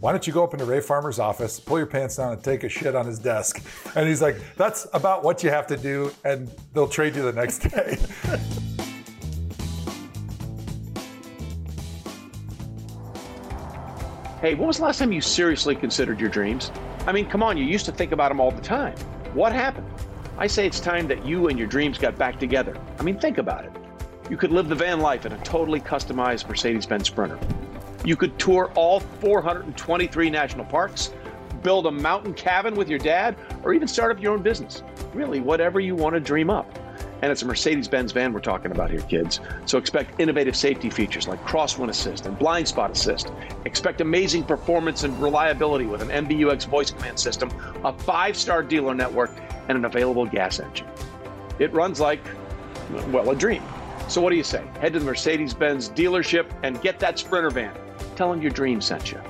why don't you go up into Ray Farmer's office, pull your pants down, and take a shit on his desk? And he's like, that's about what you have to do, and they'll trade you the next day. hey, when was the last time you seriously considered your dreams? I mean, come on, you used to think about them all the time. What happened? I say it's time that you and your dreams got back together. I mean, think about it. You could live the van life in a totally customized Mercedes Benz Sprinter. You could tour all 423 national parks, build a mountain cabin with your dad, or even start up your own business. Really, whatever you want to dream up. And it's a Mercedes Benz van we're talking about here, kids. So expect innovative safety features like crosswind assist and blind spot assist. Expect amazing performance and reliability with an MBUX voice command system, a five star dealer network, and an available gas engine. It runs like, well, a dream. So what do you say? Head to the Mercedes Benz dealership and get that Sprinter van. Tell them your dream sent you.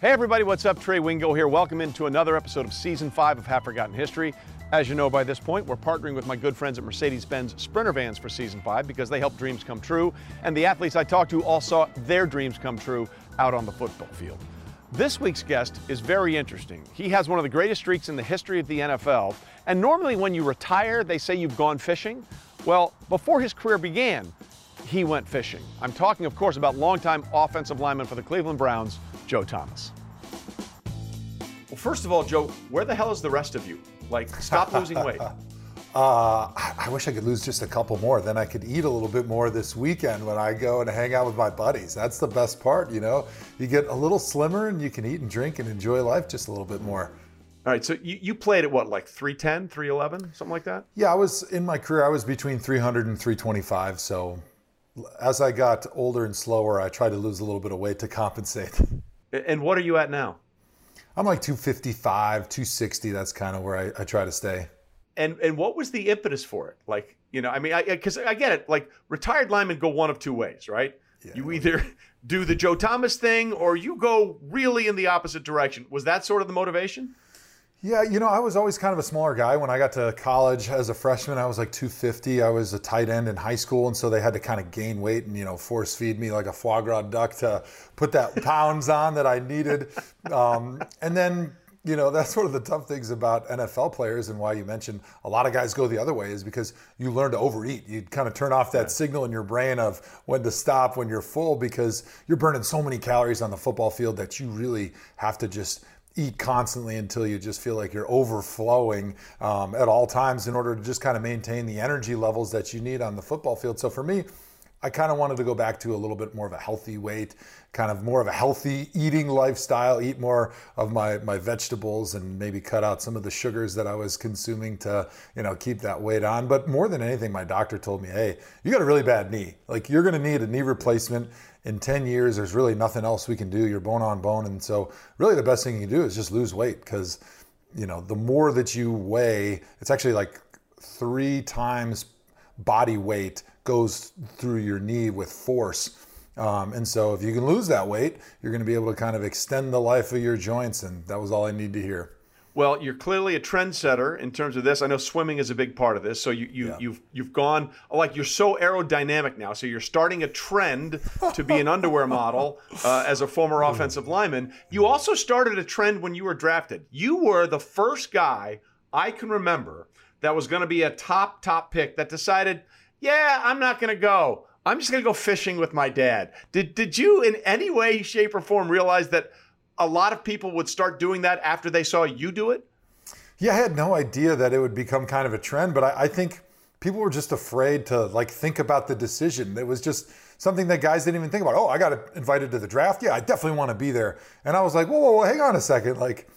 Hey everybody, what's up? Trey Wingo here. Welcome into another episode of Season 5 of Half Forgotten History. As you know by this point, we're partnering with my good friends at Mercedes-Benz Sprinter Vans for Season 5 because they help dreams come true, and the athletes I talked to all saw their dreams come true out on the football field. This week's guest is very interesting. He has one of the greatest streaks in the history of the NFL, and normally when you retire, they say you've gone fishing. Well, before his career began, he went fishing. I'm talking, of course, about longtime offensive lineman for the Cleveland Browns, Joe Thomas. Well, first of all, Joe, where the hell is the rest of you? Like, stop losing weight. Uh, I wish I could lose just a couple more. Then I could eat a little bit more this weekend when I go and hang out with my buddies. That's the best part, you know? You get a little slimmer and you can eat and drink and enjoy life just a little bit more. All right, so you, you played at what, like 310, 311, something like that? Yeah, I was in my career, I was between 300 and 325. So as I got older and slower, I tried to lose a little bit of weight to compensate. And what are you at now? I'm like 255, 260. That's kind of where I, I try to stay. And and what was the impetus for it? Like, you know, I mean, because I, I, I, get it. Like, retired linemen go one of two ways, right? Yeah. You either do the Joe Thomas thing or you go really in the opposite direction. Was that sort of the motivation? Yeah, you know, I was always kind of a smaller guy. When I got to college as a freshman, I was like 250. I was a tight end in high school, and so they had to kind of gain weight and, you know, force feed me like a foie gras duck to put that pounds on that I needed. Um, and then, you know, that's one of the tough things about NFL players and why you mentioned a lot of guys go the other way is because you learn to overeat. You kind of turn off that signal in your brain of when to stop when you're full because you're burning so many calories on the football field that you really have to just – eat constantly until you just feel like you're overflowing um, at all times in order to just kind of maintain the energy levels that you need on the football field. So for me, I kind of wanted to go back to a little bit more of a healthy weight, kind of more of a healthy eating lifestyle, eat more of my, my vegetables and maybe cut out some of the sugars that I was consuming to, you know, keep that weight on. But more than anything, my doctor told me, hey, you got a really bad knee. Like you're going to need a knee replacement in 10 years, there's really nothing else we can do. You're bone on bone. And so, really, the best thing you can do is just lose weight because, you know, the more that you weigh, it's actually like three times body weight goes through your knee with force. Um, and so, if you can lose that weight, you're going to be able to kind of extend the life of your joints. And that was all I need to hear. Well, you're clearly a trendsetter in terms of this. I know swimming is a big part of this. So you, you yeah. you've you've gone like you're so aerodynamic now. So you're starting a trend to be an underwear model uh, as a former offensive lineman. You also started a trend when you were drafted. You were the first guy I can remember that was going to be a top top pick that decided, yeah, I'm not going to go. I'm just going to go fishing with my dad. Did did you in any way, shape, or form realize that? A lot of people would start doing that after they saw you do it? Yeah, I had no idea that it would become kind of a trend, but I, I think people were just afraid to like think about the decision. It was just something that guys didn't even think about. Oh, I got invited to the draft. Yeah, I definitely want to be there. And I was like, whoa, whoa, whoa hang on a second. Like,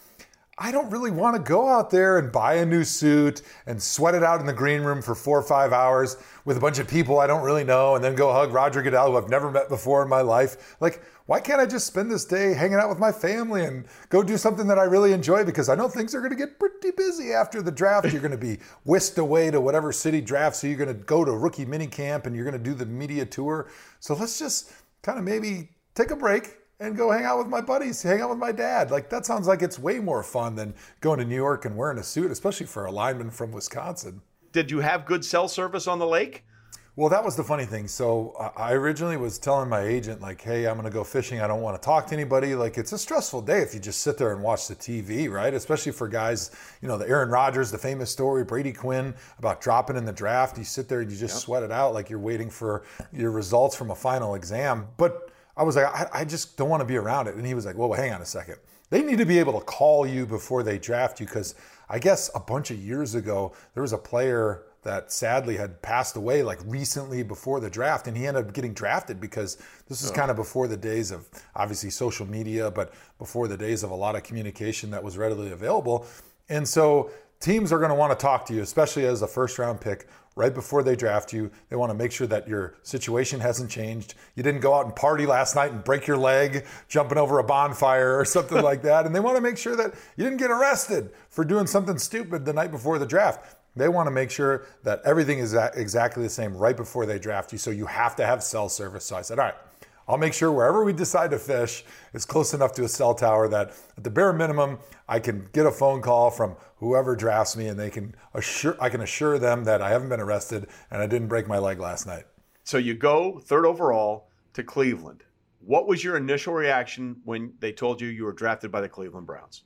I don't really want to go out there and buy a new suit and sweat it out in the green room for four or five hours with a bunch of people I don't really know and then go hug Roger Goodell, who I've never met before in my life. Like, why can't I just spend this day hanging out with my family and go do something that I really enjoy? Because I know things are going to get pretty busy after the draft. You're going to be whisked away to whatever city draft. So you're going to go to rookie mini camp and you're going to do the media tour. So let's just kind of maybe take a break and go hang out with my buddies, hang out with my dad. Like that sounds like it's way more fun than going to New York and wearing a suit, especially for a lineman from Wisconsin. Did you have good cell service on the lake? Well, that was the funny thing. So uh, I originally was telling my agent, like, hey, I'm going to go fishing. I don't want to talk to anybody. Like, it's a stressful day if you just sit there and watch the TV, right? Especially for guys, you know, the Aaron Rodgers, the famous story, Brady Quinn about dropping in the draft. You sit there and you just yep. sweat it out like you're waiting for your results from a final exam. But I was like, I, I just don't want to be around it. And he was like, well, hang on a second. They need to be able to call you before they draft you because I guess a bunch of years ago, there was a player that sadly had passed away like recently before the draft and he ended up getting drafted because this is oh. kind of before the days of obviously social media but before the days of a lot of communication that was readily available. And so teams are going to want to talk to you especially as a first round pick right before they draft you. They want to make sure that your situation hasn't changed. You didn't go out and party last night and break your leg jumping over a bonfire or something like that. And they want to make sure that you didn't get arrested for doing something stupid the night before the draft they want to make sure that everything is exactly the same right before they draft you. So you have to have cell service. So I said, all right, I'll make sure wherever we decide to fish is close enough to a cell tower that at the bare minimum, I can get a phone call from whoever drafts me and they can assure, I can assure them that I haven't been arrested and I didn't break my leg last night. So you go third overall to Cleveland. What was your initial reaction when they told you you were drafted by the Cleveland Browns?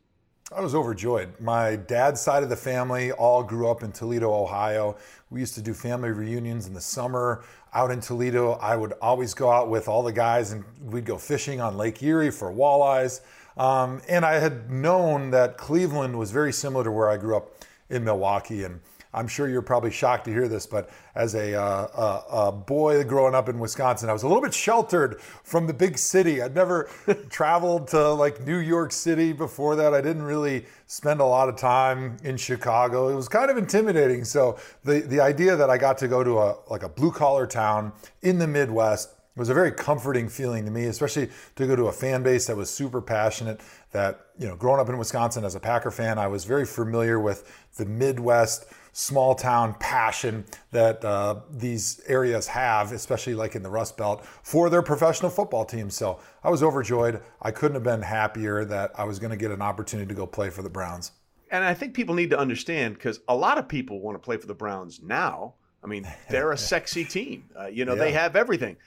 I was overjoyed. My dad's side of the family all grew up in Toledo, Ohio. We used to do family reunions in the summer out in Toledo. I would always go out with all the guys and we'd go fishing on Lake Erie for walleyes. Um, and I had known that Cleveland was very similar to where I grew up in Milwaukee. And I'm sure you're probably shocked to hear this, but as a, uh, a, a, boy growing up in Wisconsin, I was a little bit sheltered from the big city. I'd never traveled to like New York City before that. I didn't really spend a lot of time in Chicago. It was kind of intimidating. So the, the idea that I got to go to a like a blue collar town in the Midwest it was a very comforting feeling to me, especially to go to a fan base that was super passionate. That, you know, growing up in Wisconsin as a Packer fan, I was very familiar with the Midwest small town passion that uh, these areas have, especially like in the Rust Belt, for their professional football team. So I was overjoyed. I couldn't have been happier that I was going to get an opportunity to go play for the Browns. And I think people need to understand because a lot of people want to play for the Browns now. I mean, they're a sexy team. Uh, you know, yeah. they have everything.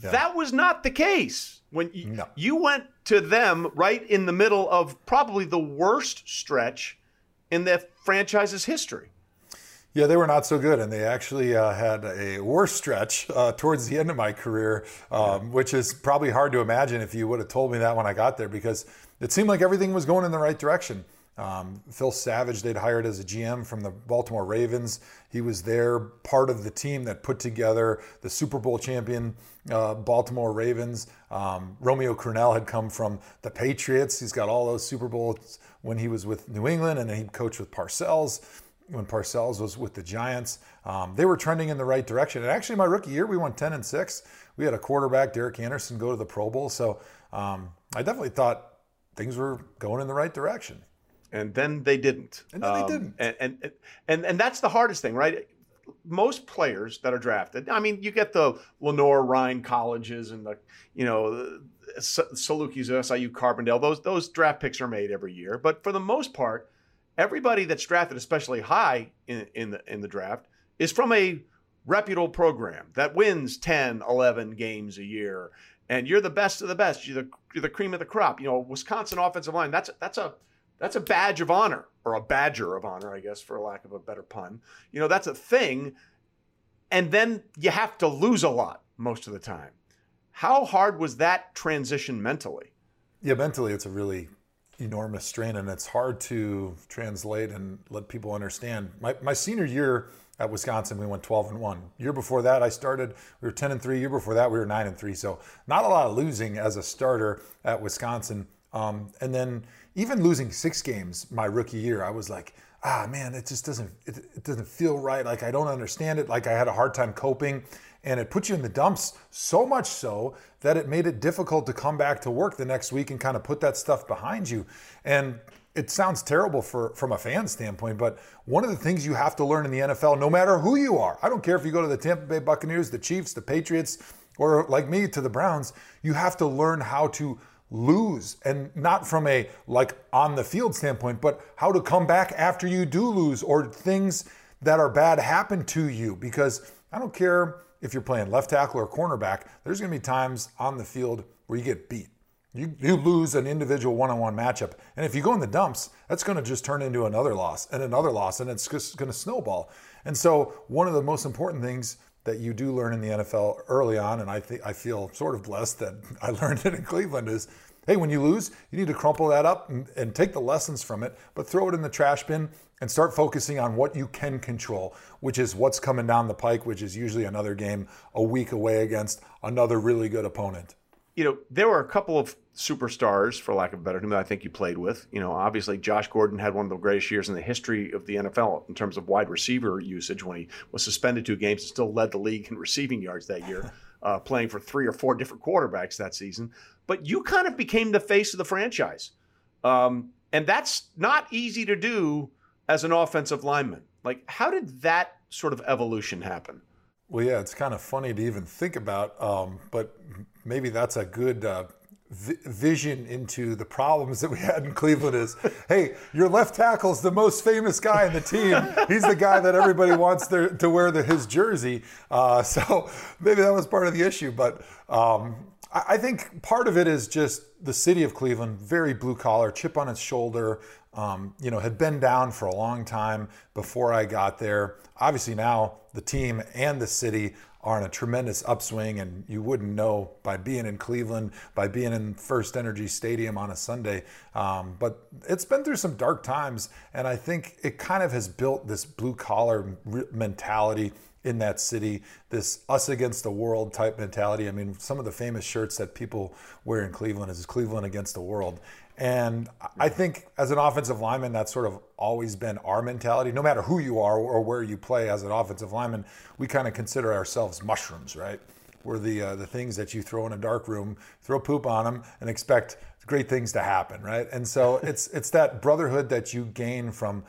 Yeah. That was not the case when you, no. you went to them right in the middle of probably the worst stretch in the franchise's history. Yeah, they were not so good, and they actually uh, had a worse stretch uh, towards the end of my career, um, which is probably hard to imagine if you would have told me that when I got there, because it seemed like everything was going in the right direction. Um, Phil Savage, they'd hired as a GM from the Baltimore Ravens. He was there, part of the team that put together the Super Bowl champion uh, Baltimore Ravens. Um, Romeo Crennel had come from the Patriots. He's got all those Super Bowls when he was with New England, and then he coached with Parcells when Parcells was with the Giants. Um, they were trending in the right direction. And actually, my rookie year, we won 10 and 6. We had a quarterback, Derek Anderson, go to the Pro Bowl. So um, I definitely thought things were going in the right direction. And then they didn't. And then um, they didn't. And, and, and, and that's the hardest thing, right? Most players that are drafted, I mean, you get the Lenoir-Rhyne colleges and the, you know, Salukis, SIU, Carbondale. Those those draft picks are made every year. But for the most part, everybody that's drafted, especially high in, in the in the draft, is from a reputable program that wins 10, 11 games a year. And you're the best of the best. You're the, you're the cream of the crop. You know, Wisconsin offensive line, that's, that's a that's a badge of honor, or a badger of honor, I guess, for lack of a better pun. You know, that's a thing. And then you have to lose a lot most of the time. How hard was that transition mentally? Yeah, mentally, it's a really enormous strain and it's hard to translate and let people understand. My, my senior year at Wisconsin, we went 12 and 1. Year before that, I started, we were 10 and 3. Year before that, we were 9 and 3. So, not a lot of losing as a starter at Wisconsin. Um, and then, even losing six games my rookie year, I was like, ah, man, it just doesn't, it, it doesn't feel right. Like, I don't understand it. Like, I had a hard time coping and it put you in the dumps so much so that it made it difficult to come back to work the next week and kind of put that stuff behind you. And it sounds terrible for from a fan standpoint, but one of the things you have to learn in the NFL, no matter who you are, I don't care if you go to the Tampa Bay Buccaneers, the Chiefs, the Patriots, or like me to the Browns, you have to learn how to lose and not from a like on the field standpoint, but how to come back after you do lose or things that are bad happen to you because I don't care if you're playing left tackle or cornerback, there's going to be times on the field where you get beat. You, you lose an individual one on one matchup. And if you go in the dumps, that's going to just turn into another loss and another loss, and it's just going to snowball. And so, one of the most important things that you do learn in the NFL early on, and I think I feel sort of blessed that I learned it in Cleveland, is hey, when you lose, you need to crumple that up and, and, take the lessons from it, but throw it in the trash bin and start focusing on what you can control, which is what's coming down the pike, which is usually another game a week away against another really good opponent. You know, there were a couple of superstars, for lack of a better term, that I think you played with. You know, obviously Josh Gordon had one of the greatest years in the history of the NFL in terms of wide receiver usage when he was suspended two games and still led the league in receiving yards that year, uh, playing for three or four different quarterbacks that season but you kind of became the face of the franchise. Um, and that's not easy to do as an offensive lineman. Like, how did that sort of evolution happen? Well, yeah, it's kind of funny to even think about, um, but maybe that's a good uh, vision into the problems that we had in Cleveland. Is hey, your left tackle is the most famous guy in the team. He's the guy that everybody wants their, to wear the, his jersey. Uh, so maybe that was part of the issue, but. Um, I think part of it is just the city of Cleveland, very blue collar, chip on its shoulder. Um, you know, had been down for a long time before I got there. Obviously, now the team and the city are in a tremendous upswing, and you wouldn't know by being in Cleveland, by being in First Energy Stadium on a Sunday. Um, but it's been through some dark times, and I think it kind of has built this blue collar mentality in that city, this us against the world type mentality. I mean, some of the famous shirts that people wear in Cleveland is Cleveland against the world. And I think as an offensive lineman, that's sort of always been our mentality. No matter who you are or where you play as an offensive lineman, we kind of consider ourselves mushrooms, right? We're the uh, the things that you throw in a dark room, throw poop on them, and expect great things to happen, right? And so it's it's that brotherhood that you gain from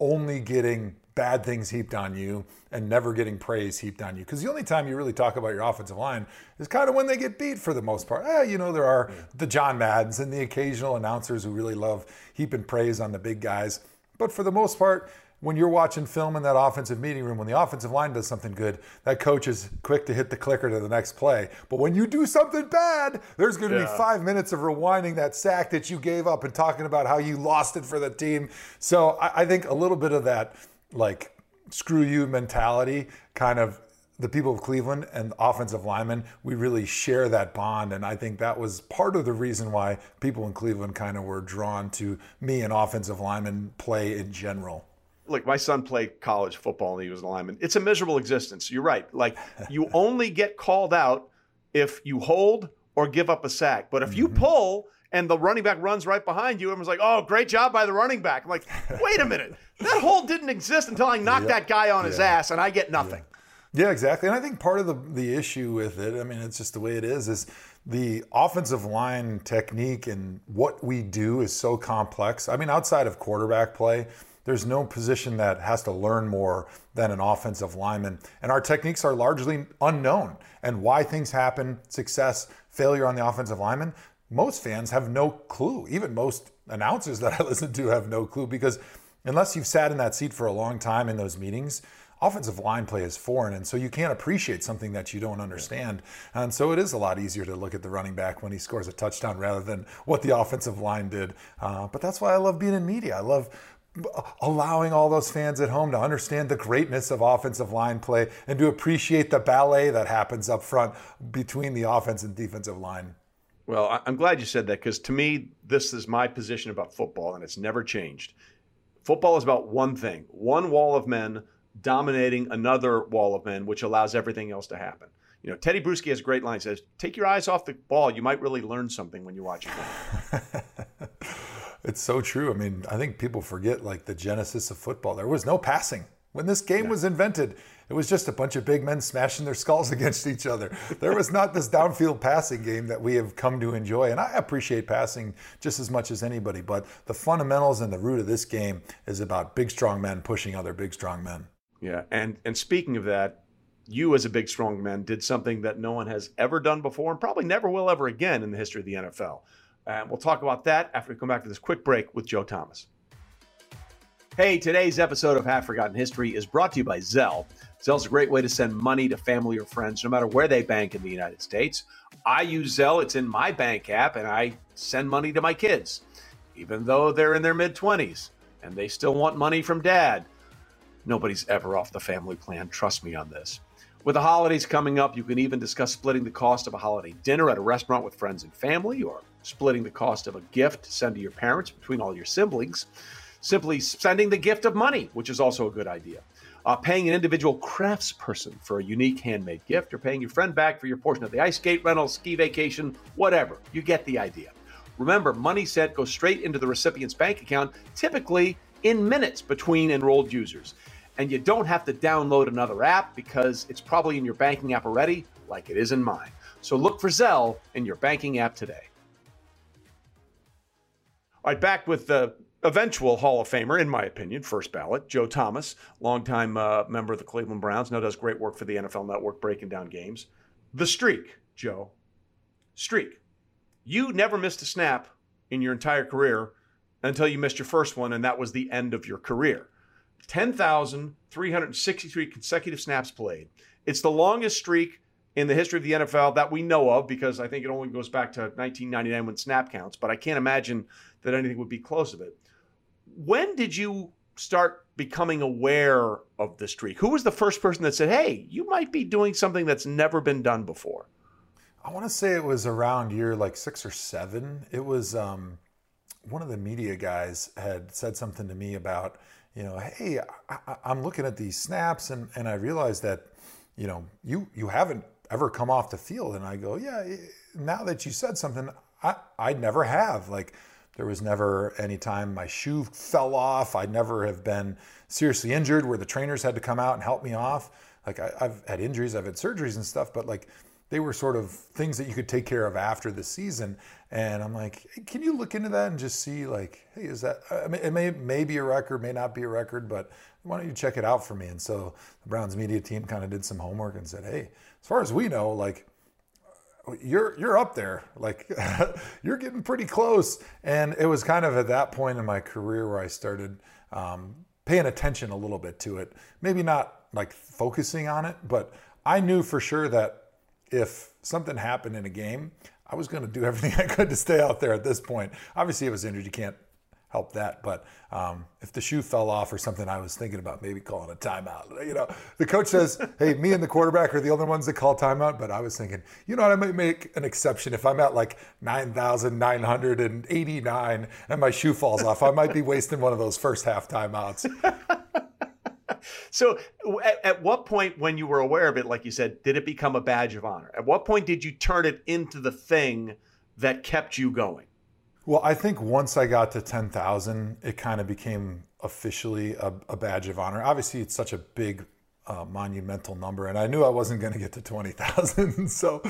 only getting bad things heaped on you and never getting praise heaped on you. Because the only time you really talk about your offensive line is kind of when they get beat for the most part. Eh, you know, there are the John Maddens and the occasional announcers who really love heaping praise on the big guys. But for the most part, when you're watching film in that offensive meeting room, when the offensive line does something good, that coach is quick to hit the clicker to the next play. But when you do something bad, there's going to yeah. be five minutes of rewinding that sack that you gave up and talking about how you lost it for the team. So I, I think a little bit of that, like, screw you mentality kind of the people of Cleveland and offensive linemen, we really share that bond. And I think that was part of the reason why people in Cleveland kind of were drawn to me and offensive lineman play in general look, my son played college football and he was a lineman. It's a miserable existence. You're right. Like you only get called out if you hold or give up a sack. But if you mm-hmm. pull and the running back runs right behind you, and everyone's like, "Oh, great job by the running back." I'm like, "Wait a minute, that hole didn't exist until I knocked yep. that guy on yeah. his ass, and I get nothing." Yeah. yeah, exactly. And I think part of the the issue with it, I mean, it's just the way it is, is the offensive line technique and what we do is so complex. I mean, outside of quarterback play, there's no position that has to learn more than an offensive lineman. And our techniques are largely unknown. And why things happen, success, failure on the offensive lineman, most fans have no clue. Even most announcers that I listen to have no clue because unless you've sat in that seat for a long time in those meetings, offensive line play is foreign, and so you can't appreciate something that you don't understand. And so it is a lot easier to look at the running back when he scores a touchdown rather than what the offensive line did. Uh, but that's why I love being in media. I love allowing all those fans at home to understand the greatness of offensive line play and to appreciate the ballet that happens up front between the offense and defensive line. Well, I'm glad you said that because to me, this is my position about football, and it's never changed. Football is about one thing one wall of men dominating another wall of men, which allows everything else to happen. You know, Tedy Bruschi has a great line. says, "Take your eyes off the ball. You might really learn something when you watch it." It's so true. I mean, I think people forget like the genesis of football. There was no passing. When this game yeah. was invented, it was just a bunch of big men smashing their skulls against each other. There was not this downfield passing game that we have come to enjoy. And I appreciate passing just as much as anybody. But the fundamentals and the root of this game is about big, strong men pushing other big, strong men. Yeah. And, and speaking of that, you as a big, strong man did something that no one has ever done before and probably never will ever again in the history of the NFL. And uh, we'll talk about that after we come back to this quick break with Joe Thomas. Hey, today's episode of Half Forgotten History is brought to you by Zelle. Zelle's a great way to send money to family or friends, no matter where they bank in the United States. I use Zelle, it's in my bank app, and I send money to my kids, even though they're in their mid 20s and they still want money from dad. Nobody's ever off the family plan, trust me on this. With the holidays coming up, you can even discuss splitting the cost of a holiday dinner at a restaurant with friends and family, or splitting the cost of a gift to send to your parents between all your siblings simply sending the gift of money, which is also a good idea. Uh, paying an individual craftsperson for a unique handmade gift, or paying your friend back for your portion of the ice skate rental, ski vacation, whatever. You get the idea. Remember, money sent goes straight into the recipient's bank account, typically in minutes between enrolled users. And you don't have to download another app because it's probably in your banking app already, like it is in mine. So look for Zelle in your banking app today. All right, back with the eventual Hall of Famer, in my opinion, first ballot, Joe Thomas, longtime uh, member of the Cleveland Browns, now does great work for the NFL Network breaking down games. The streak, Joe. Streak. You never missed a snap in your entire career until you missed your first one, and that was the end of your career. 10,363 consecutive snaps played. It's the longest streak in the history of the NFL that we know of because I think it only goes back to 1999 when snap counts, but I can't imagine that anything would be close of it when did you start becoming aware of the streak? Who was the first person that said, "Hey, you might be doing something that's never been done before"? I want to say it was around year like six or seven. It was um, one of the media guys had said something to me about, you know, hey, I, am looking at these snaps and and I realized that, you know, you you haven't ever come off the field, and I go, yeah. Now that you said something, I I never have like there was never any time my shoe fell off. I'd never have been seriously injured where the trainers had to come out and help me off. Like I, have had injuries, I've had surgeries and stuff, but like they were sort of things that you could take care of after the season. And I'm like, can you look into that and just see like, hey, is that? I mean, it may may be a record, may not be a record, but why don't you check it out for me? And so the Browns media team kind of did some homework and said, hey, as far as we know, like you're you're up there. Like you're getting pretty close. And it was kind of at that point in my career where i started um, paying attention a little bit to it. Maybe not like focusing on it but i knew for sure that if something happened in a game i was going to do everything i could to stay out there at this point. Obviously it was injured. You can't help that. But um, if the shoe fell off or something, I was thinking about maybe calling a timeout. You know, the coach says, "Hey, me and the quarterback are the only ones that call timeout." But I was thinking, you know, what, I might make an exception if I'm at like nine thousand nine hundred and eighty nine and my shoe falls off. I might be wasting one of those first half timeouts. so at, at, what point when you were aware of it like you said did it become a badge of honor at what point did you turn it into the thing that kept you going well, I think once I got to 10,000, it kind of became officially a, a, badge of honor. Obviously, it's such a big, uh, monumental number, and I knew I wasn't going to get to 20,000. so,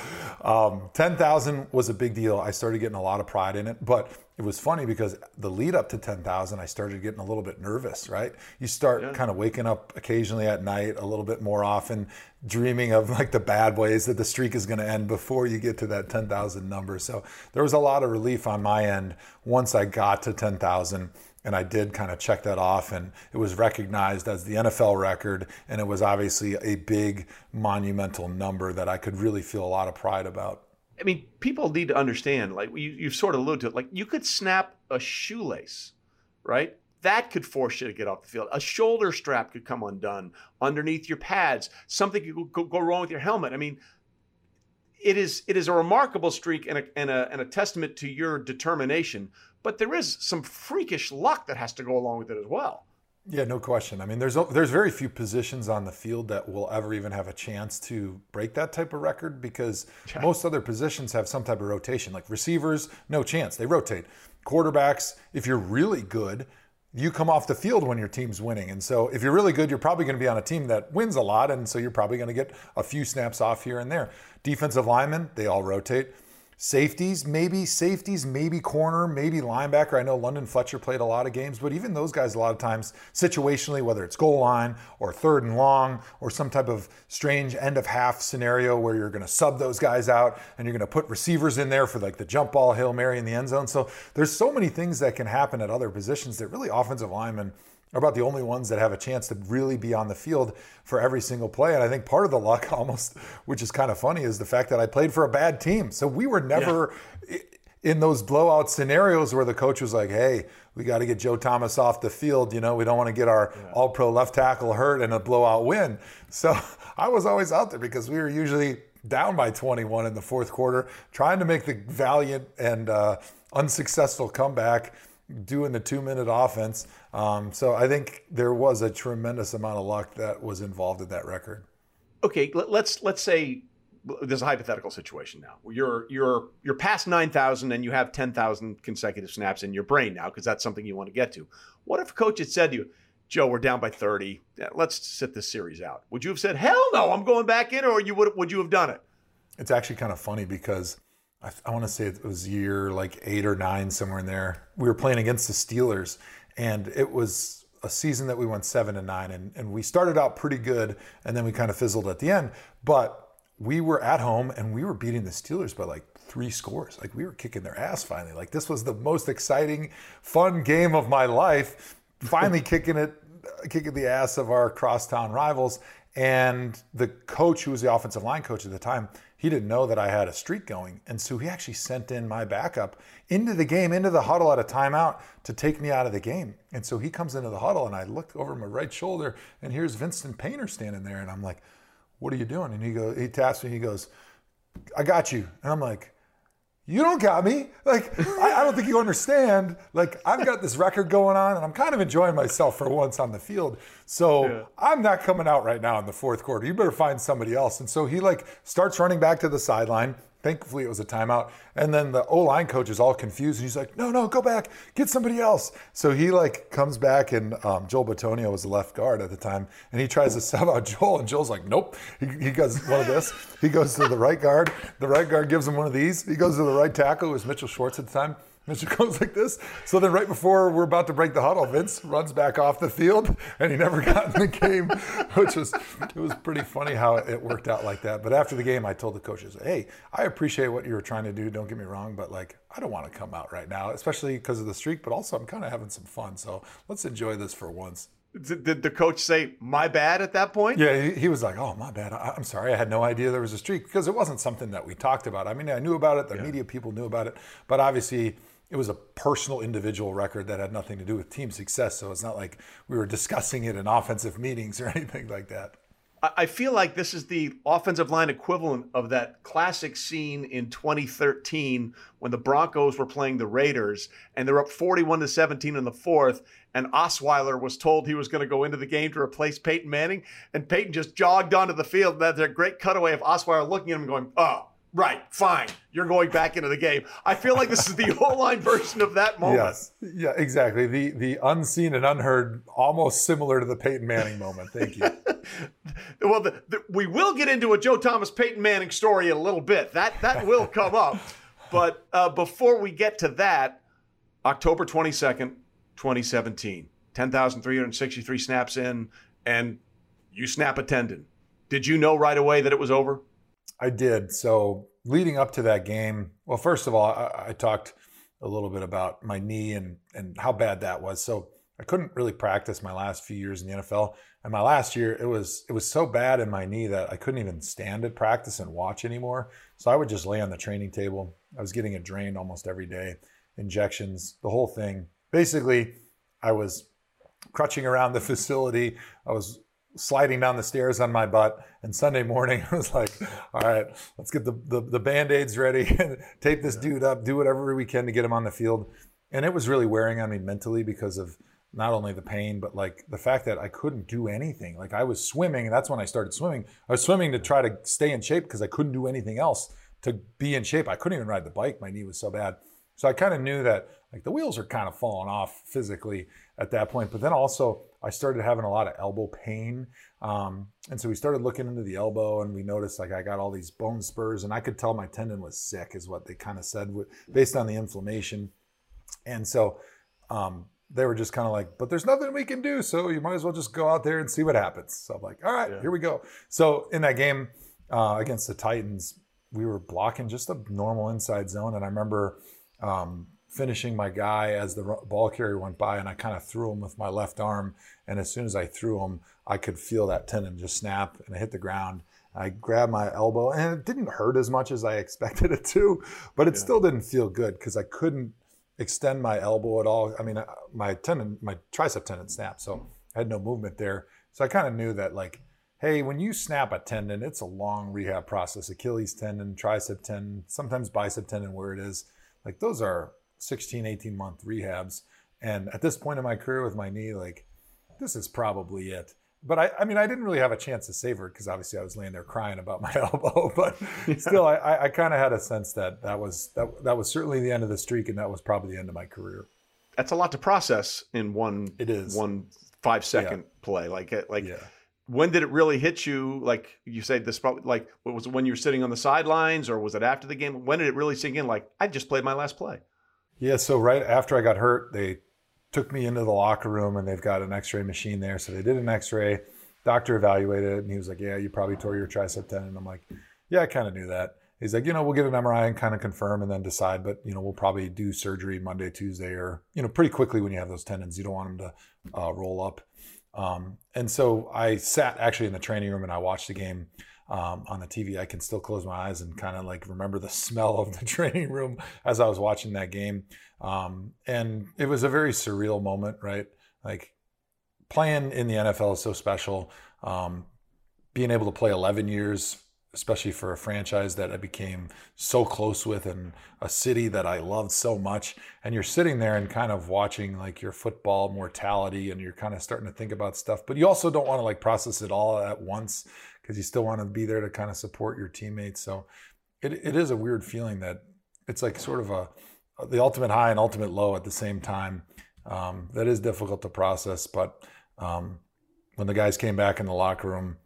um, 10,000 was a big deal. I started getting a lot of pride in it, but it was funny because the lead up to 10,000, I started getting a little bit nervous, right? You start yeah. kind of waking up occasionally at night a little bit more often, dreaming of like the bad ways that the streak is going to end before you get to that 10,000 number. So there was a lot of relief on my end once I got to 10,000 and I did kind of check that off and it was recognized as the NFL record and it was obviously a big monumental number that I could really feel a lot of pride about. I mean, people need to understand, like you, you've sort of alluded to it, like you could snap a shoelace, right? That could force you to get off the field. A shoulder strap could come undone underneath your pads. Something could go wrong with your helmet. I mean, it is it is a remarkable streak and a, and a, and a testament to your determination. But there is some freakish luck that has to go along with it as well. Yeah, no question. I mean, there's there's very few positions on the field that will ever even have a chance to break that type of record because yeah. most other positions have some type of rotation. Like receivers, no chance. They rotate. Quarterbacks, if you're really good, you come off the field when your team's winning. And so if you're really good, you're probably going to be on a team that wins a lot and so you're probably going to get a few snaps off here and there. Defensive linemen, they all rotate. Safeties, maybe safeties, maybe corner, maybe linebacker. I know London Fletcher played a lot of games, but even those guys, a lot of times, situationally, whether it's goal line or third and long or some type of strange end of half scenario where you're going to sub those guys out and you're going to put receivers in there for like the jump ball, Hail Mary in the end zone. So there's so many things that can happen at other positions that really offensive linemen are about the only ones that have a chance to really be on the field for every single play. And I think part of the luck, almost, which is kind of funny, is the fact that I played for a bad team. So we were never. Yeah. In those blowout scenarios where the coach was like, "Hey, we got to get Joe Thomas off the field. You know, we don't want to get our yeah. All-Pro left tackle hurt in a blowout win." So I was always out there because we were usually down by 21 in the fourth quarter, trying to make the valiant and uh, unsuccessful comeback doing the two minute offense. Um, so I think there was a tremendous amount of luck that was involved in that record. Okay, let's let's say there's a hypothetical situation now. You're you're you're past nine thousand and you have ten thousand consecutive snaps in your brain now because that's something you want to get to. What if a coach had said to you, Joe, we're down by thirty. Let's sit this series out. Would you have said, hell no, I'm going back in, or you would would you have done it? It's actually kind of funny because I, I want to say it was year like eight or nine, somewhere in there. We were playing against the Steelers, and it was a season that we went seven and nine, and, and we started out pretty good, and then we kind of fizzled at the end. But we were at home and we were beating the Steelers by like three scores. Like we were kicking their ass finally. Like this was the most exciting, fun game of my life. Finally kicking it, kicking the ass of our crosstown rivals. And the coach, who was the offensive line coach at the time, he didn't know that I had a streak going. And so he actually sent in my backup into the game, into the huddle at a timeout to take me out of the game. And so he comes into the huddle and I look over my right shoulder and here's Vinston Painter standing there. And I'm like, what are you doing? And he goes, he taps me, he goes, I got you. And I'm like, you don't got me. Like, I, I, don't think you understand. Like, I've got this record going on and I'm kind of enjoying myself for once on the field. So yeah. I'm not coming out right now in the fourth quarter. You better find somebody else. And so he like starts running back to the sideline. Thankfully, it was a timeout. And then the O line coach is all confused. And he's like, no, no, go back, get somebody else. So he like comes back, and um, Joel Bitonio was the left guard at the time. And he tries to sub out Joel. And Joel's like, nope. He, he does one of this. He goes to the right guard. The right guard gives him one of these. He goes to the right tackle, who was Mitchell Schwartz at the time. Mr. goes like this. So then, right before we're about to break the huddle, Vince runs back off the field, and he never got in the game, which was it was pretty funny how it worked out like that. But after the game, I told the coaches, "Hey, I appreciate what you were trying to do. Don't get me wrong, but like I don't want to come out right now, especially because of the streak. But also, I'm kind of having some fun. So let's enjoy this for once." Did the coach say my bad at that point? Yeah, he, he was like, "Oh, my bad. I, am sorry. I had no idea there was a streak because it wasn't something that we talked about. I mean, I knew about it. The yeah. media people knew about it, but obviously." It was a personal individual record that had nothing to do with team success. So it's not like we were discussing it in offensive meetings or anything like that. I feel like this is the offensive line equivalent of that classic scene in 2013 when the Broncos were playing the Raiders and they're up 41 to 17 in the fourth. And Osweiler was told he was going to go into the game to replace Peyton Manning. And Peyton just jogged onto the field. That's a great cutaway of Osweiler looking at him going, oh, Right, fine. You're going back into the game. I feel like this is the whole line version of that moment. Yes, yeah, exactly. The the unseen and unheard, almost similar to the Peyton Manning moment. Thank you. well, the, the, we will get into a Joe Thomas Peyton Manning story in a little bit. That that will come up. But uh, before we get to that, October 22nd, 2017, 10,363 snaps in, and you snap a tendon. Did you know right away that it was over? I did. So leading up to that game, well, first of all, I, I, talked a little bit about my knee and and how bad that was. So I couldn't really practice my last few years in the NFL. And my last year, it was it was so bad in my knee that I couldn't even stand at practice and watch anymore. So I would just lay on the training table. I was getting it drained almost every day, injections, the whole thing. Basically, I was crutching around the facility. I was sliding down the stairs on my butt. And Sunday morning, I was like, all right, let's get the, the, the band aids ready and tape this dude up, do whatever we can to get him on the field. And it was really wearing on me mentally because of not only the pain, but like the fact that I couldn't do anything. Like I was swimming, and that's when I started swimming. I was swimming to try to stay in shape because I couldn't do anything else to be in shape. I couldn't even ride the bike. My knee was so bad. So I kind of knew that like the wheels are kind of falling off physically at that point. But then also I started having a lot of elbow pain. Um, and so we started looking into the elbow and we noticed like I got all these bone spurs and I could tell my tendon was sick is what they kind of said based on the inflammation. And so um, they were just kind of like, but there's nothing we can do. So you might as well just go out there and see what happens. So I'm like, all right, yeah. here we go. So in that game uh, against the Titans, we were blocking just a normal inside zone. And I remember um, finishing my guy as the ball carrier went by, and I kind of threw him with my left arm. And as soon as I threw him, I could feel that tendon just snap, and I hit the ground. I grabbed my elbow, and it didn't hurt as much as I expected it to, but it yeah. still didn't feel good because I couldn't extend my elbow at all. I mean, uh, my tendon, my tricep tendon snapped, so I had no movement there. So I kind of knew that, like, hey, when you snap a tendon, it's a long rehab process. Achilles tendon, tricep tendon, sometimes bicep tendon, where it is. Like, those are 16, 18 month rehabs. And at this point in my career with my knee, like, this is probably it but I, I mean, I didn't really have a chance to savor it because obviously I was laying there crying about my elbow. But yeah. still, I, I kind of had a sense that that was that, that was certainly the end of the streak, and that was probably the end of my career. That's a lot to process in one. It is one five second yeah. play. Like like. Yeah. When did it really hit you? Like you said, this probably like was it when you were sitting on the sidelines, or was it after the game? When did it really sink in? Like I just played my last play. Yeah, so right after I got hurt, they took me into the locker room and they've got an x-ray machine there. So they did an x-ray. Doctor evaluated it and he was like yeah you probably tore your tricep tendon. I'm like yeah i kind of knew that. He's like you know we'll get an mri and kind of confirm and then decide but you know we'll probably do surgery monday tuesday or you know pretty quickly when you have those tendons. You don't want them to uh, roll up. Um, and so i sat actually in the training room and i watched the game um, on the TV, I can still close my eyes and kind of like remember the smell of the training room as I was watching that game. Um, and it was a very surreal moment, right? Like playing in the NFL is so special. Um, being able to play 11 years, especially for a franchise that I became so close with and a city that I loved so much. And you're sitting there and kind of watching like your football mortality and you're kind of starting to think about stuff, but you also don't want to like process it all at once because you still want to be there to kind of support your teammates. So it, it is a weird feeling that it's like sort of a the ultimate high and ultimate low at the same time. Um, that is difficult to process, but um, when the guys came back in the locker room,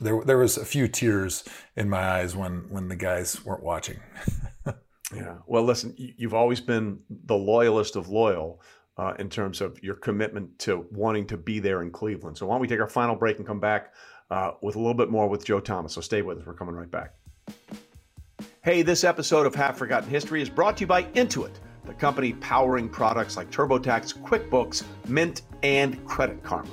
there there was a few tears in my eyes when when the guys weren't watching. yeah. Well, listen, you've always been the loyalist of loyal. Uh, in terms of your commitment to wanting to be there in Cleveland. So, why don't we take our final break and come back uh, with a little bit more with Joe Thomas. So, stay with us. We're coming right back. Hey, this episode of Half Forgotten History is brought to you by Intuit, the company powering products like TurboTax, QuickBooks, Mint, and Credit Karma.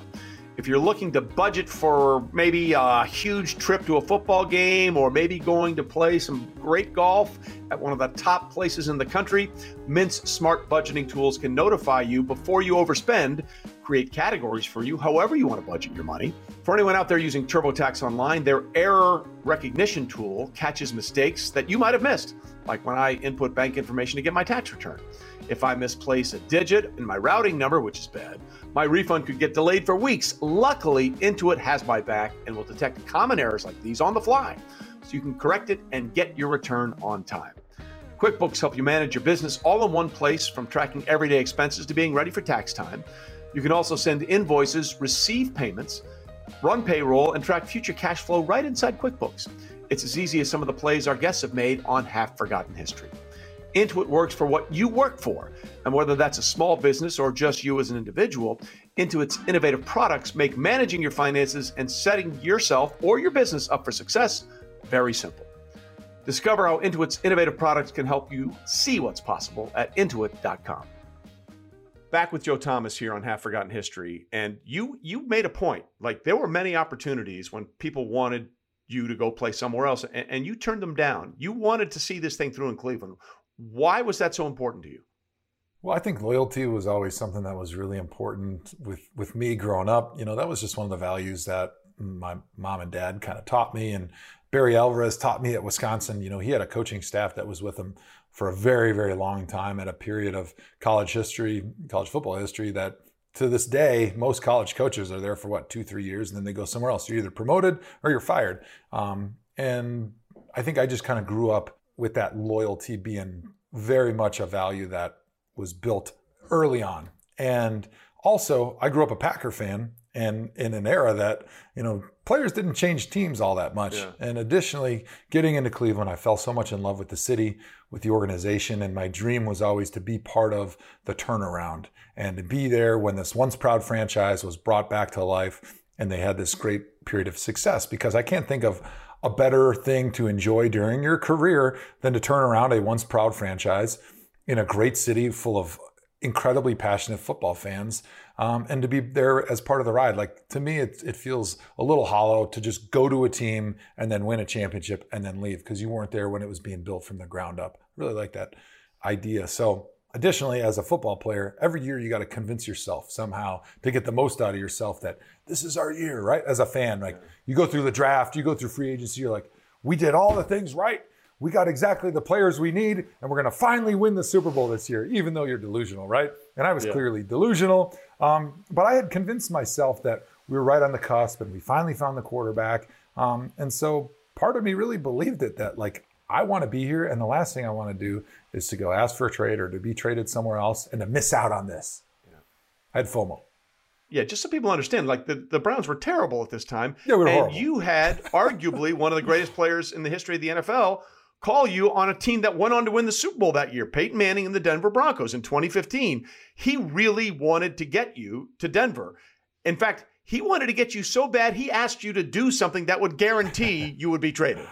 If you're looking to budget for maybe a huge trip to a football game or maybe going to play some great golf at one of the top places in the country, Mint's smart budgeting tools can notify you before you overspend, create categories for you however you want to budget your money for anyone out there using TurboTax Online, their error recognition tool catches mistakes that you might have missed, like when I input bank information to get my tax return. If I misplace a digit in my routing number, which is bad, my refund could get delayed for weeks. Luckily, Intuit has my back and will detect common errors like these on the fly, so you can correct it and get your return on time. QuickBooks help you manage your business all in one place from tracking everyday expenses to being ready for tax time. You can also send invoices, receive payments, run payroll, and track future cash flow right inside QuickBooks. It's as easy as some of the plays our guests have made on Half Forgotten History. Intuit works for what you work for, and whether that's a small business or just you as an individual, Intuit's innovative products make managing your finances and setting yourself or your business up for success very simple. Discover how Intuit's innovative products can help you see what's possible at intuit.com back with Joe Thomas here on Half Forgotten History, and you you made a point. Like there were many opportunities when people wanted you to go play somewhere else, and, and you turned them down. You wanted to see this thing through in Cleveland. Why was that so important to you? Well, I think loyalty was always something that was really important with with me growing up. You know, that was just one of the values that my mom and dad kind of taught me, and Barry Alvarez taught me at Wisconsin. You know, he had a coaching staff that was with him for a very, very long time at a period of college history, college football history that to this day, most college coaches are there for what, two, three years, and then they go somewhere else. You're either promoted or you're fired. Um, and I think I just kind of grew up with that loyalty being very much a value that was built early on. And also, I grew up a Packer fan and in an era that you know players didn't change teams all that much yeah. and additionally getting into cleveland i fell so much in love with the city with the organization and my dream was always to be part of the turnaround and to be there when this once proud franchise was brought back to life and they had this great period of success because i can't think of a better thing to enjoy during your career than to turn around a once proud franchise in a great city full of incredibly passionate football fans um, and to be there as part of the ride. Like to me, it, it feels a little hollow to just go to a team and then win a championship and then leave because you weren't there when it was being built from the ground up. Really like that idea. So, additionally, as a football player, every year you got to convince yourself somehow to get the most out of yourself that this is our year, right? As a fan, like you go through the draft, you go through free agency, you're like, we did all the things right we got exactly the players we need, and we're going to finally win the Super Bowl this year, even though you're delusional, right? And I was yeah. clearly delusional. Um, but I had convinced myself that we were right on the cusp and we finally found the quarterback. Um, and so part of me really believed it that, like, I want to be here, and the last thing I want to do is to go ask for a trade or to be traded somewhere else and to miss out on this. Yeah. I had FOMO. Yeah, just so people understand, like the, the Browns were terrible at this time. Yeah, we were and horrible. you had arguably one of the greatest players in the history of the NFL call you on a team that went on to win the Super Bowl that year, Peyton Manning and the Denver Broncos in 2015. He really wanted to get you to Denver. In fact, he wanted to get you so bad, he asked you to do something that would guarantee you would be traded.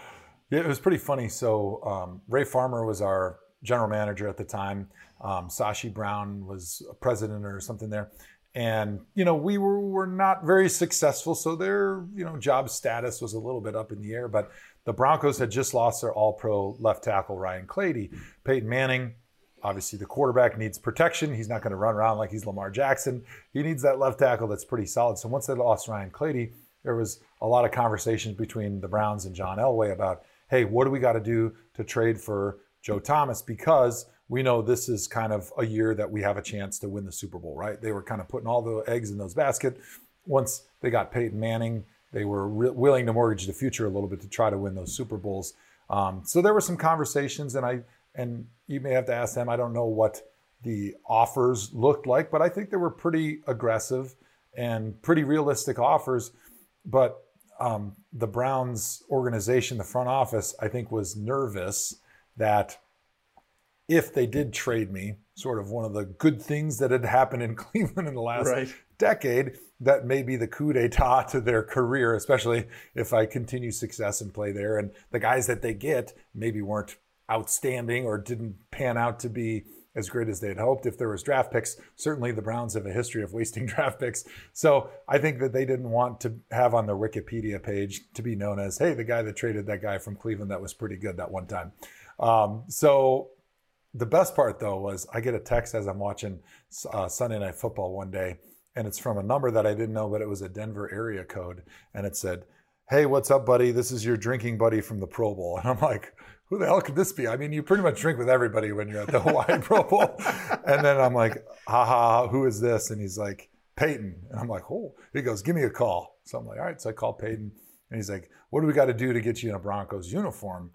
Yeah, it was pretty funny. So, um, Ray Farmer was our general manager at the time. Um, Sashi Brown was a president or something there. And, you know, we were, were not very successful. So their, you know, job status was a little bit up in the air. But the Broncos had just lost their all pro left tackle, Ryan Clady. Peyton Manning, obviously the quarterback needs protection. He's not going to run around like he's Lamar Jackson. He needs that left tackle that's pretty solid. So once they lost Ryan Clady, there was a lot of conversations between the Browns and John Elway about, hey, what do we got to do to trade for Joe Thomas? Because we know this is kind of a year that we have a chance to win the Super Bowl, right? They were kind of putting all the eggs in those basket. Once they got Peyton Manning, they were re- willing to mortgage the future a little bit to try to win those Super Bowls. Um, so there were some conversations, and I and you may have to ask them. I don't know what the offers looked like, but I think they were pretty aggressive and pretty realistic offers. But um, the Browns organization, the front office, I think was nervous that if they did trade me, sort of one of the good things that had happened in Cleveland in the last right. decade, that may be the coup d'etat to their career, especially if I continue success and play there. And the guys that they get maybe weren't outstanding or didn't pan out to be as great as they had hoped. If there was draft picks, certainly the Browns have a history of wasting draft picks. So I think that they didn't want to have on their Wikipedia page to be known as, hey, the guy that traded that guy from Cleveland that was pretty good that one time. Um, so the best part though was I get a text as I'm watching uh, Sunday Night Football one day and it's from a number that I didn't know, but it was a Denver area code, and it said, "Hey, what's up, buddy? This is your drinking buddy from the Pro Bowl." And I'm like, "Who the hell could this be?" I mean, you pretty much drink with everybody when you're at the Hawaii Pro Bowl. And then I'm like, "Ha ha, who is this?" And he's like, "Peyton." And I'm like, "Oh." He goes, "Give me a call." So I'm like, "All right." So I call Peyton, and he's like, "What do we got to do to get you in a Broncos uniform?"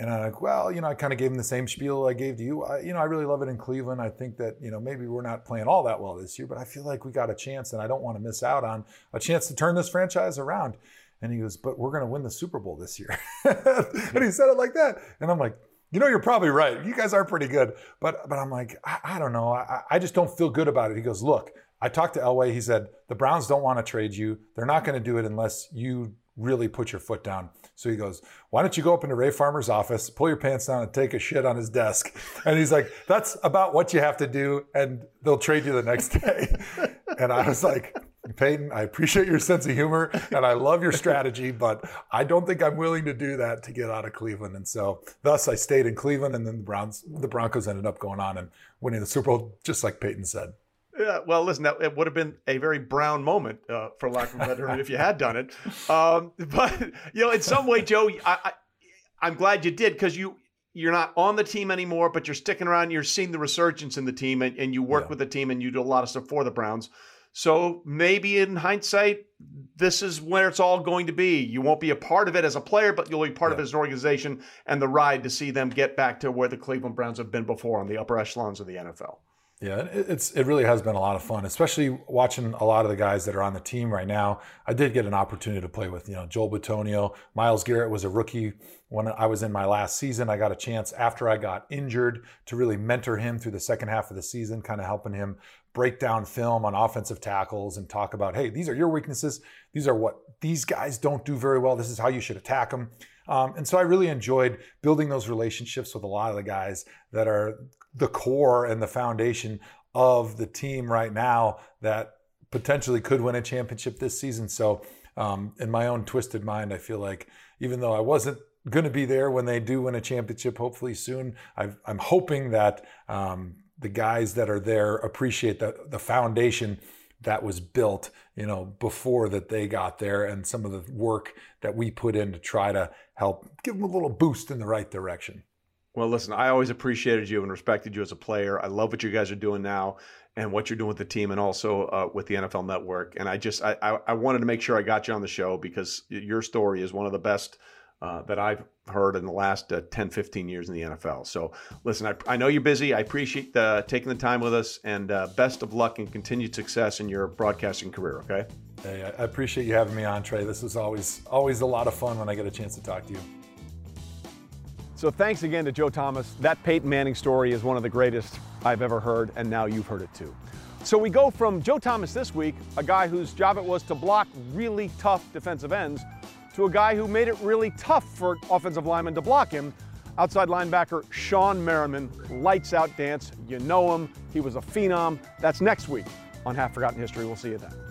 And I'm like, well, you know, I kind of gave him the same spiel I gave to you. I, you know, I really love it in Cleveland. I think that, you know, maybe we're not playing all that well this year, but I feel like we got a chance and I don't want to miss out on a chance to turn this franchise around. And he goes, but we're going to win the Super Bowl this year. and he said it like that. And I'm like, you know, you're probably right. You guys are pretty good. But, but I'm like, I, I don't know. I, I just don't feel good about it. He goes, look, I talked to Elway. He said, the Browns don't want to trade you. They're not going to do it unless you really put your foot down. So he goes, Why don't you go up into Ray Farmer's office, pull your pants down, and take a shit on his desk? And he's like, That's about what you have to do, and they'll trade you the next day. and I was like, Peyton, I appreciate your sense of humor and I love your strategy, but I don't think I'm willing to do that to get out of Cleveland. And so, thus, I stayed in Cleveland, and then the Browns, the Broncos ended up going on and winning the Super Bowl, just like Peyton said. Yeah, well, listen, that it would have been a very brown moment, uh, for lack of a better term, if you had done it. Um, but you know, in some way, Joe, I, I, am glad you did because you you're not on the team anymore, but you're sticking around. You're seeing the resurgence in the team, and, and you work yeah. with the team, and you do a lot of stuff for the Browns. So maybe in hindsight, this is where it's all going to be. You won't be a part of it as a player, but you'll be part yeah. of it as an organization and the ride to see them get back to where the Cleveland Browns have been before on the upper echelons of the NFL. Yeah, it's it really has been a lot of fun, especially watching a lot of the guys that are on the team right now. I did get an opportunity to play with, you know, Joel Bitonio. Myles Garrett was a rookie when I was in my last season. I got a chance after I got injured to really mentor him through the second half of the season, kind of helping him break down film on offensive tackles and talk about, hey, these are your weaknesses. These are what these guys don't do very well. This is how you should attack them. Um, and so I really enjoyed building those relationships with a lot of the guys that are the core and the foundation of the team right now that potentially could win a championship this season. So, um, in my own twisted mind, I feel like even though I wasn't going to be there when they do win a championship, hopefully soon, i am hoping that um, the guys that are there appreciate the, the foundation that was built, you know, before that they got there and some of the work that we put in to try to help give them a little boost in the right direction. Well, listen, I always appreciated you and respected you as a player. I love what you guys are doing now and what you're doing with the team and also uh, with the NFL Network. And I just I, I, I wanted to make sure I got you on the show because your story is one of the best uh, that I've heard in the last uh, 10, 15 years in the NFL. So, listen, I, I know you're busy. I appreciate uh, taking the time with us, and uh, best of luck and continued success in your broadcasting career. Okay. Hey, I appreciate you having me on, Trey. This is always always a lot of fun when I get a chance to talk to you. So, thanks again to Joe Thomas. That Peyton Manning story is one of the greatest I've ever heard, and now you've heard it too. So we go from Joe Thomas this week, a guy whose job it was to block really tough defensive ends, to a guy who made it really tough for offensive linemen to block him. Outside linebacker Shawne Merriman, lights out dance. You know him. He was a phenom. That's next week on Half Forgotten History. We'll see you then.